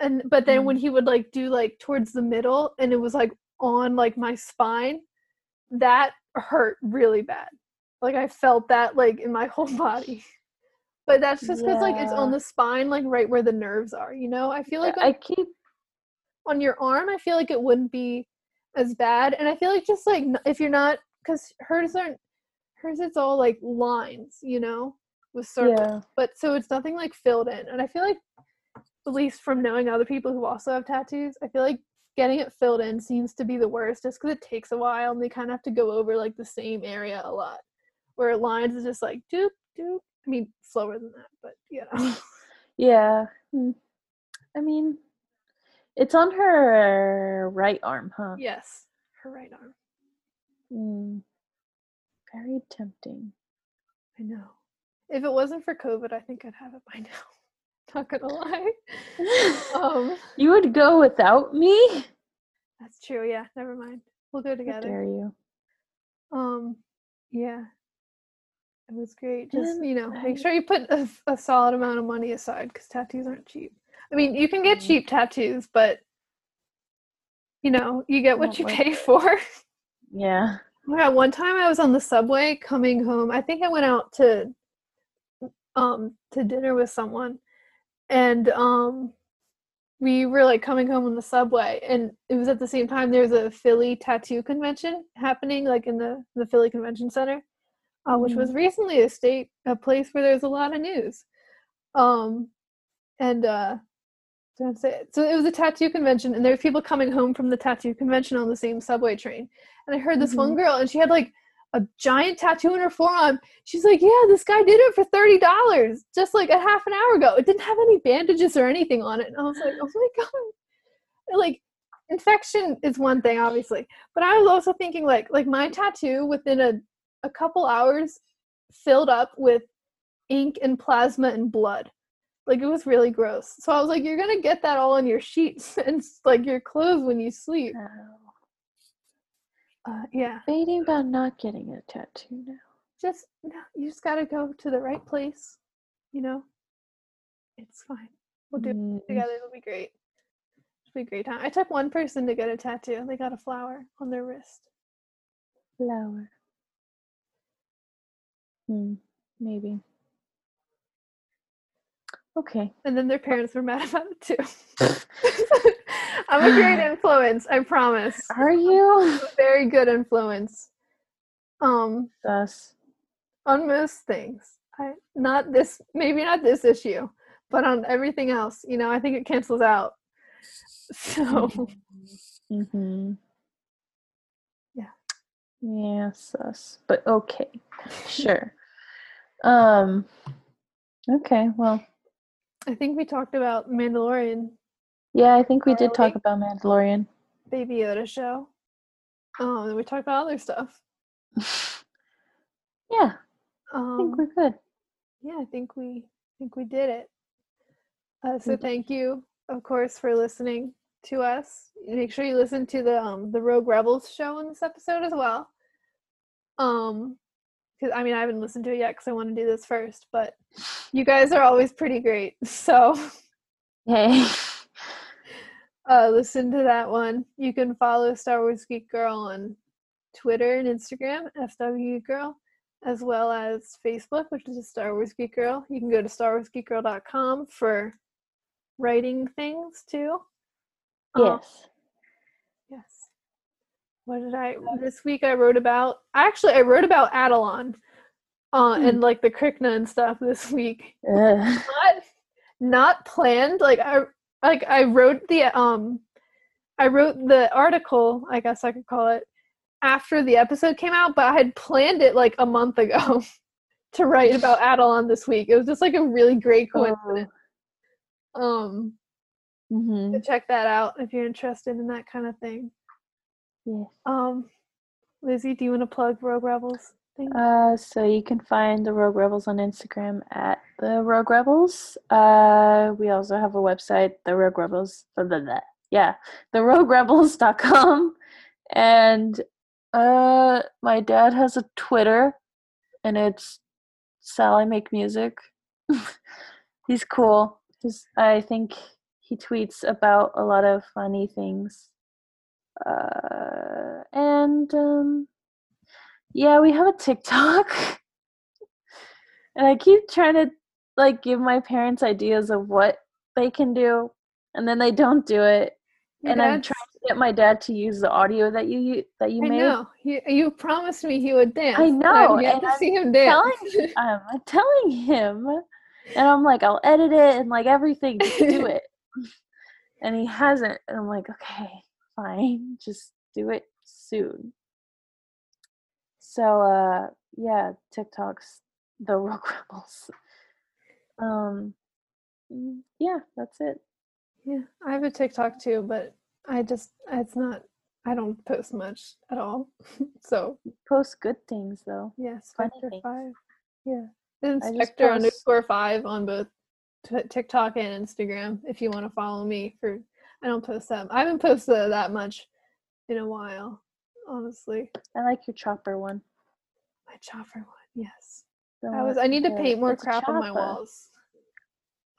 And but then when he would like do like towards the middle, and it was like on like my spine, that hurt really bad. Like I felt that like in my whole body. But that's just because like it's on the spine, like right where the nerves are. You know, I feel like I on, keep on your arm, I feel like it wouldn't be as bad. And I feel like just like if you're not, because hers aren't hers, it's all like lines. You know, with circles. yeah. But so it's nothing like filled in. And I feel like, at least from knowing other people who also have tattoos, I feel like getting it filled in seems to be the worst just because it takes a while and they kind of have to go over like the same area a lot. Where lines is just like doop, doop. I mean, slower than that, but you know. Yeah. Hmm. I mean, it's on her right arm, huh? yes, her right arm. Hmm. Very tempting. I know. If it wasn't for COVID, I think I'd have it by now. Not gonna lie. Um, you would go without me? that's true. Yeah, never mind. We'll go How together. dare you? Um, yeah, it was great. Just you know, make sure you put a, a solid amount of money aside because tattoos aren't cheap. I mean, you can get Mm. cheap tattoos, but you know, you get what you pay for. Yeah. Yeah, one time I was on the subway coming home. I think I went out to um to dinner with someone and um we were like coming home on the subway and it was at the same time there was a Philly tattoo convention happening like in the the Philly Convention Center uh, which was recently a state a place where there's a lot of news um and uh don't say it. So it was a tattoo convention, and there were people coming home from the tattoo convention on the same subway train. And I heard this one girl, and she had like a giant tattoo on her forearm. She's like, "Yeah, this guy did it for thirty dollars, just like a half an hour ago. It didn't have any bandages or anything on it." And I was like, "Oh my god!" Like, infection is one thing, obviously, but I was also thinking like, like my tattoo within a a couple hours filled up with ink and plasma and blood. Like it was really gross. So I was like, you're gonna get that all on your sheets and like your clothes when you sleep. Ow. Uh, yeah, Debating about not getting a tattoo now. just no, you just gotta go to the right place. You know, it's fine. We'll do Mm, it together. It'll be great. It'll be a great time. I took one person to get a tattoo. They got a flower on their wrist. Flower. Hmm. Maybe. Okay. And then their parents were mad about it too. I'm a great influence, I promise. Are you? I'm a very good influence. Um, Sus. on most things. I not this maybe not this issue, but on everything else, you know, I think it cancels out. So Mm-hmm. Yeah. Yeah, sus. But okay. Sure. um okay, well. I think we talked about Mandalorian Yeah, I think we did talk about Mandalorian. Baby Yoda show. Um, and we talked about other stuff. yeah, I Um, think we're good. yeah, I think we I think we did it. Uh, so thank you, of course, for listening to us. Make sure you listen to the um the Rogue Rebels show in this episode as well. Um, because I mean I haven't listened to it yet because I want to do this first, but you guys are always pretty great. So Hey. uh, listen to that one. You can follow Star Wars Geek Girl on Twitter and Instagram, SW Girl, as well as Facebook, which is Star Wars Geek Girl. You can go to starwarsgeekgirl.com for writing things too. Um, yes. What did I this week? I wrote about. Actually, I wrote about Atollon, uh, and like the Krykna and stuff this week. Ugh. Not, not planned. Like I, like I wrote the um I wrote the article, I guess I could call it, after the episode came out, but I had planned it like a month ago to write about Atollon this week. It was just like a really great coincidence. Um hmm to check that out if you're interested in that kind of thing. Yeah. Um Lizzie, do you want to plug Rogue Rebels thing? Uh, so you can find the Rogue Rebels on Instagram at the Rogue Rebels. Uh, we also have a website, the Rogue Rebels. Blah, blah, blah. Yeah, the roguerebels.com. And uh, my dad has a Twitter, and it's Sally Make Music. He's cool. He's, I think he tweets about a lot of funny things. Uh, and um, yeah, we have a TikTok. and I keep trying to like give my parents ideas of what they can do and then they don't do it. Your and I'm trying to get my dad to use the audio that you that you I made. know. He, you promised me he would dance. I know, I to I'm see him dance. telling I'm telling him and I'm like I'll edit it and like everything just do it. and he hasn't and I'm like okay, fine, just do it soon. So uh yeah, TikTok's the Rogue Rebels. Um mm, yeah, that's it. Yeah, I have a TikTok too, but I just it's not I don't post much at all. so Post good things though. yeah, Spectre five. Yeah. Inspector post- underscore five on both t- TikTok and Instagram if you want to follow me for I don't post that I haven't posted that much in a while, honestly. I like your chopper one. My chopper one, yes. The I was I need to paint more crap on my walls.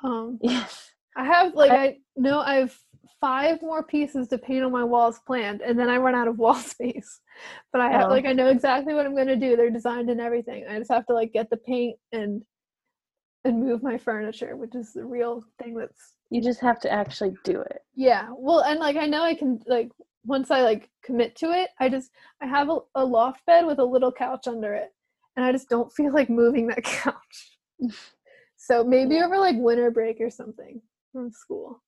Um Yes. I have like I- I know I have five more pieces to paint on my walls planned, and then I run out of wall space. But I have Oh. like I know exactly what I'm gonna do. They're designed and everything. I just have to like get the paint and and move my furniture, which is the real thing that's You just have to actually do it. yeah. Well, and like I know I can like once I like commit to it, I just I have a, a loft bed with a little couch under it, and I just don't feel like moving that couch. so maybe over like winter break or something from school.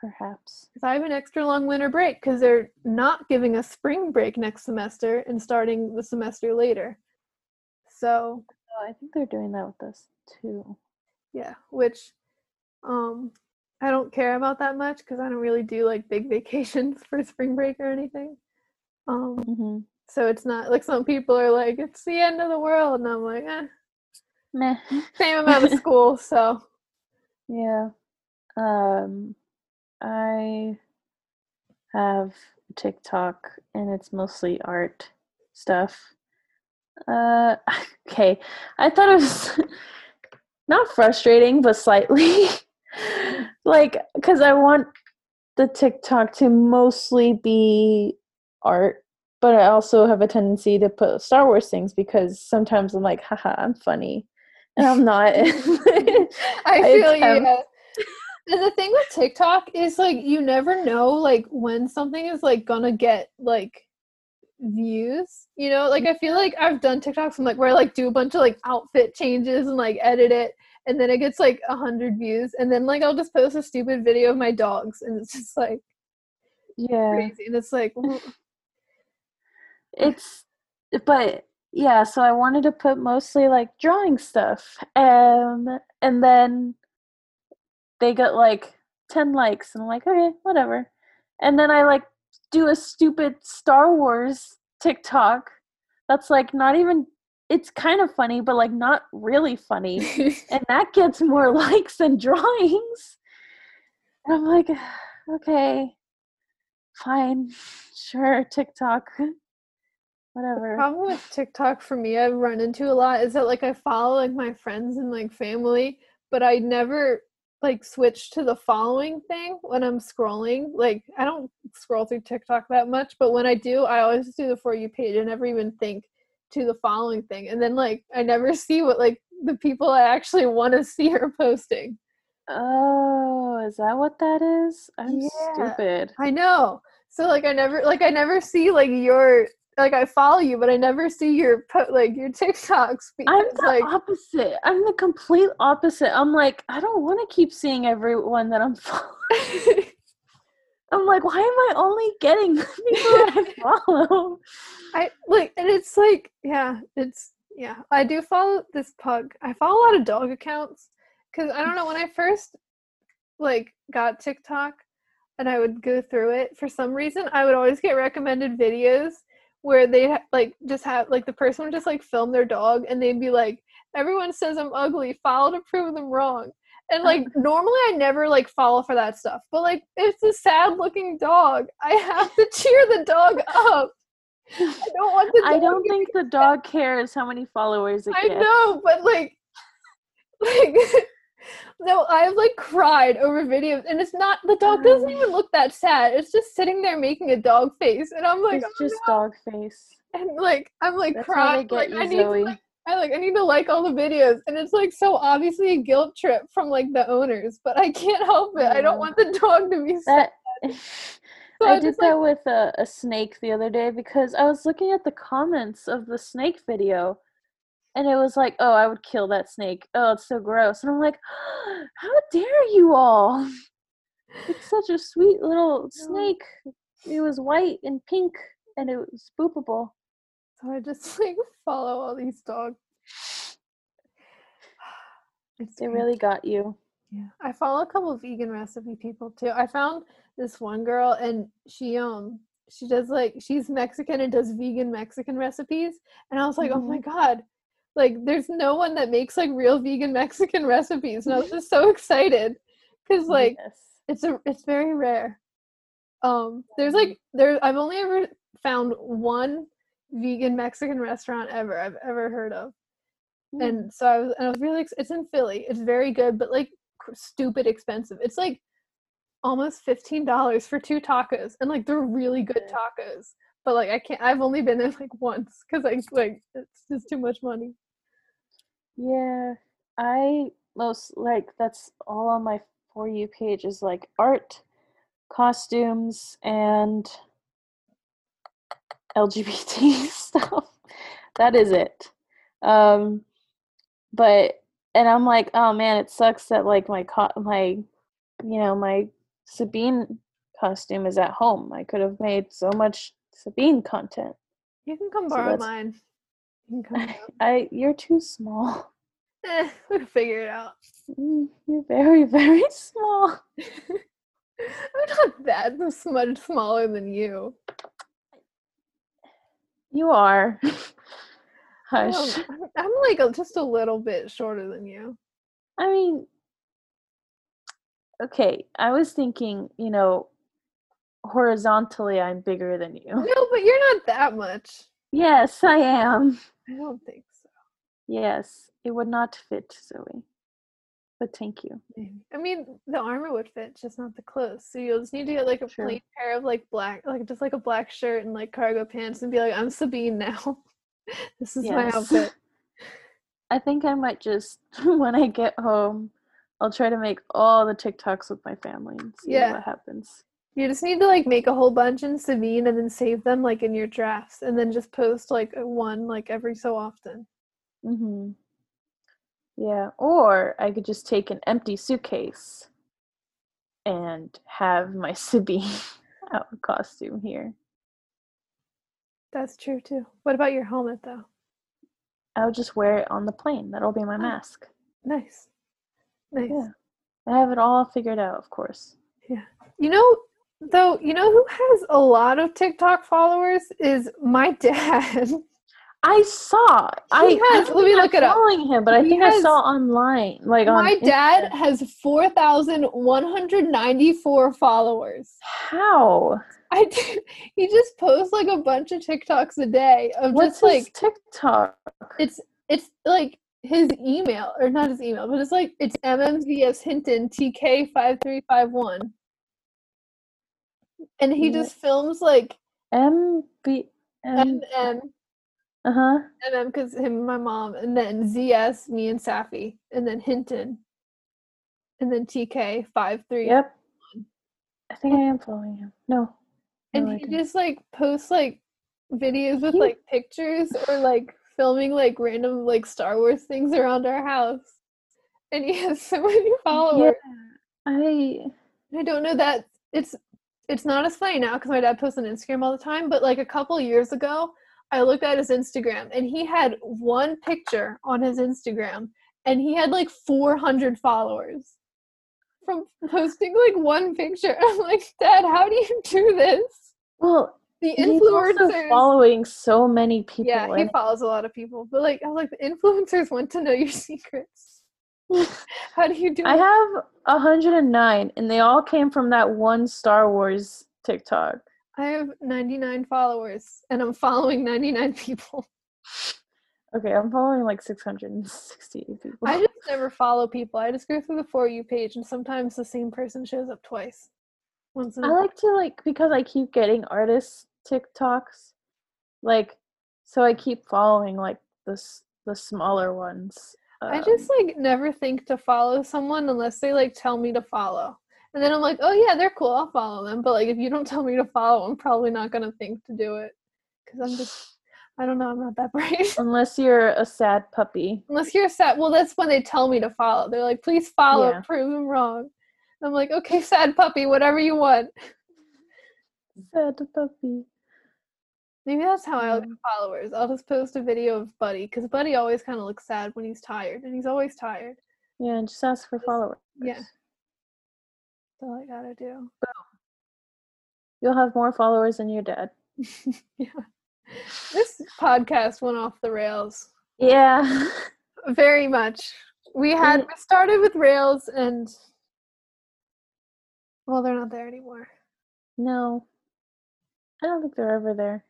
Perhaps. because I have an extra long winter break because they're not giving us spring break next semester and starting the semester later. So Oh, I think they're doing that with us too. Yeah, which um I don't care about that much because I don't really do like big vacations for spring break or anything. Um hmm so it's not like some people are like it's the end of the world and I'm like eh, Meh. same amount of school so Yeah. Um, I have TikTok and it's mostly art stuff. Uh, okay. I thought it was not frustrating, but slightly. like, because I want the TikTok to mostly be art, but I also have a tendency to put Star Wars things because sometimes I'm like, haha, I'm funny. And I'm not. I feel you. yeah. And the thing with TikTok is like you never know like when something is like gonna get like views. You know, like I feel like I've done TikToks and like where I like do a bunch of like outfit changes and like edit it and then it gets like a hundred views and then like I'll just post a stupid video of my dogs and it's just like yeah. crazy and it's like well, it's but yeah so i wanted to put mostly like drawing stuff um and then they got like 10 likes and i'm like okay whatever and then i like do a stupid star wars tiktok that's like not even it's kind of funny but like not really funny. And that gets more likes than drawings. And i'm like okay fine sure tiktok whatever. problem with TikTok for me I've run into a lot is that like I follow like my friends and like family, but I never like switch to the following thing when I'm scrolling. Like I don't scroll through TikTok that much, but when I do, I always do the for you page. I never even think to the following thing. And then like I never see what like the people I actually want to see are posting. oh is that what that is i'm Yeah. stupid I know. So like I never like I never see like your like I follow you, but I never see your po- like your TikToks. I'm because, the like opposite. I'm the complete opposite. I'm like, I don't want to keep seeing everyone that I'm following. I'm like, why am I only getting people that I follow? I like, and it's like, yeah, it's yeah. I do follow this pug. I follow a lot of dog accounts because I don't know when I first like got TikTok and I would go through it. For some reason, I would always get recommended videos where they like just have like the person would just like film their dog and they'd be like, "Everyone says I'm ugly. Follow to prove them wrong." And like normally I never like follow for that stuff, but like it's a sad looking dog. I have to cheer the dog up. I don't want the. I don't think the dog cares how many followers it gets. I gets. know, but like, like, no, I've like cried over videos, and it's not the dog doesn't Oh. even look that sad. It's just sitting there making a dog face, and I'm like, it's oh, just no. dog face. and like I'm like That's crying. like get I you, need to like, I like I need to like all the videos, and it's like so obviously a guilt trip from like the owners, but I can't help it. I don't want the dog to be sad. That So I I did just, like- that with a, a snake the other day because I was looking at the comments of the snake video and it was like, oh, I would kill that snake. Oh, it's so gross. And I'm like, how dare you all? It's such a sweet little snake. It was white and pink and it was boopable. So I just like follow all these dogs. It's It really got you. Yeah, I follow a couple of vegan recipe people too. I found this one girl, and she um she does like she's Mexican and does vegan Mexican recipes, and I was like, oh my god, like there's no one that makes like real vegan Mexican recipes, and I was just so excited because like yes. it's a it's very rare. Um, there's like there I've only ever found one vegan Mexican restaurant ever I've ever heard of Mm. and so I was, and I was really, it's in Philly. It's very good, but like cr- stupid expensive. It's like almost fifteen dollars for two tacos, and like they're really good tacos. But like I can't. I've only been there like once because I like it's just too much money. Yeah, I most like that's all on my for you page is like art, costumes, and LGBT stuff. That is it. Um, but and I'm like, oh man, it sucks that like my co- my, you know, my Sabine costume is at home. I could have made so much Sabine content. You can come So borrow that's- mine. You can come. borrow. I you're too small. eh, we'll figure it out. Mm, You're very very small. I'm not that much smaller than you. You are. Hush. I'm, I'm like a, just a little bit shorter than you. I mean, okay, I was thinking, you know, horizontally, I'm bigger than you. No, but you're not that much. Yes, I am. I don't think so. Yes, it would not fit Zoe. But thank you. Maybe. I mean, the armor would fit, just not the clothes. So you'll just need to get like a True. plain pair of like black, like just like a black shirt and like cargo pants, and be like, "I'm Sabine now. this is my outfit." I think I might just, when I get home, I'll try to make all the TikToks with my family and see Yeah. what happens. You just need to like make a whole bunch in Sabine and then save them like in your drafts, and then just post like one like every so often. Mm-hmm. Yeah, or I could just take an empty suitcase and have my Sabine out costume here. That's true too. What about your helmet though? I'll just wear it on the plane. That'll be my Oh. mask. Nice, nice. Yeah. I have it all figured out, of course. Yeah. You know, though, you know who has a lot of TikTok followers is my dad. I saw. I, I has- let me look it up. Following him, but I He think I saw online, like on My dad Insta. has 4,194 followers. How? I did, he just posts like a bunch of TikToks a day of What's just like TikTok? it's it's like his email or not his email, but it's like it's MMVS Hinton TK5351. And he Yeah. just films like M B M. MM Uh huh. MM because him and my mom, and then ZS, me and Safi, and then Hinton, and then TK five three. Yep. I think I am following him. No. And no, I he just like posts like videos with like pictures or like filming like random like Star Wars things around our house. And he has so many followers. I I don't know that it's it's not as funny now because my dad posts on Instagram all the time, but like a couple years ago, I looked at his Instagram and he had one picture on his Instagram and he had like 400 followers from posting like one picture. I'm like, Dad, how do you do this? well, The he's also influencers. following so many people. Yeah, he follows a lot of people, but like I was like, the influencers want to know your secrets. How do you do I it? have 109, and they all came from that one Star Wars TikTok. I have 99 followers and I'm following 99 people. Okay, I'm following like 668 people. I just never follow people. I just go through the For You page and sometimes the same person shows up twice. Once in a I like to like because I keep getting artists' TikToks, like so I keep following like the the smaller ones. I Um, just like never think to follow someone unless they like tell me to follow. And then I'm like, oh yeah, they're cool. I'll follow them. But like, if you don't tell me to follow, I'm probably not gonna think to do it because I'm just, I don't know, I'm not that bright. unless you're a sad puppy. Unless you're sad, well, that's when they tell me to follow. They're like, please follow, Yeah. prove them wrong. I'm like, okay, sad puppy, whatever you want. Sad puppy. Maybe that's how I'll get Mm. followers. I'll just post a video of Buddy because Buddy always kind of looks sad when he's tired, and he's always tired. Yeah, just ask for followers. Yeah. That's all I gotta do. You'll have more followers than your dad. yeah. This podcast went off the rails Yeah. very much. We had we started with rails and well, they're not there anymore. no. I don't think they're ever there.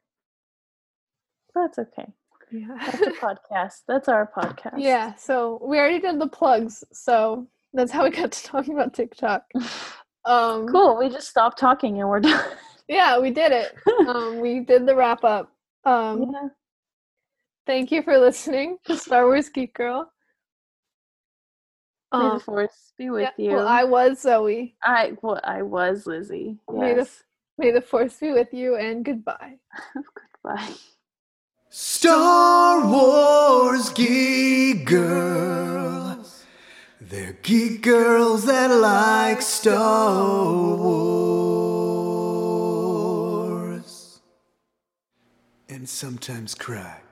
That's okay. Yeah. That's a podcast. That's our podcast. yeah. So we already did the plugs. So that's how we got to talking about TikTok. Um, Cool. We just stopped talking and we're done. Yeah, we did it. Um, we did the wrap up. Um, yeah. Thank you for listening to Star Wars Geek Girl. May the Um, force be with yeah, you. well, I was Zoe. I well, I was Lizzie. May the Yes. May the force be with you, and goodbye. Goodbye. Star Wars geek girls. They're geek girls that like Star Wars. And sometimes cry.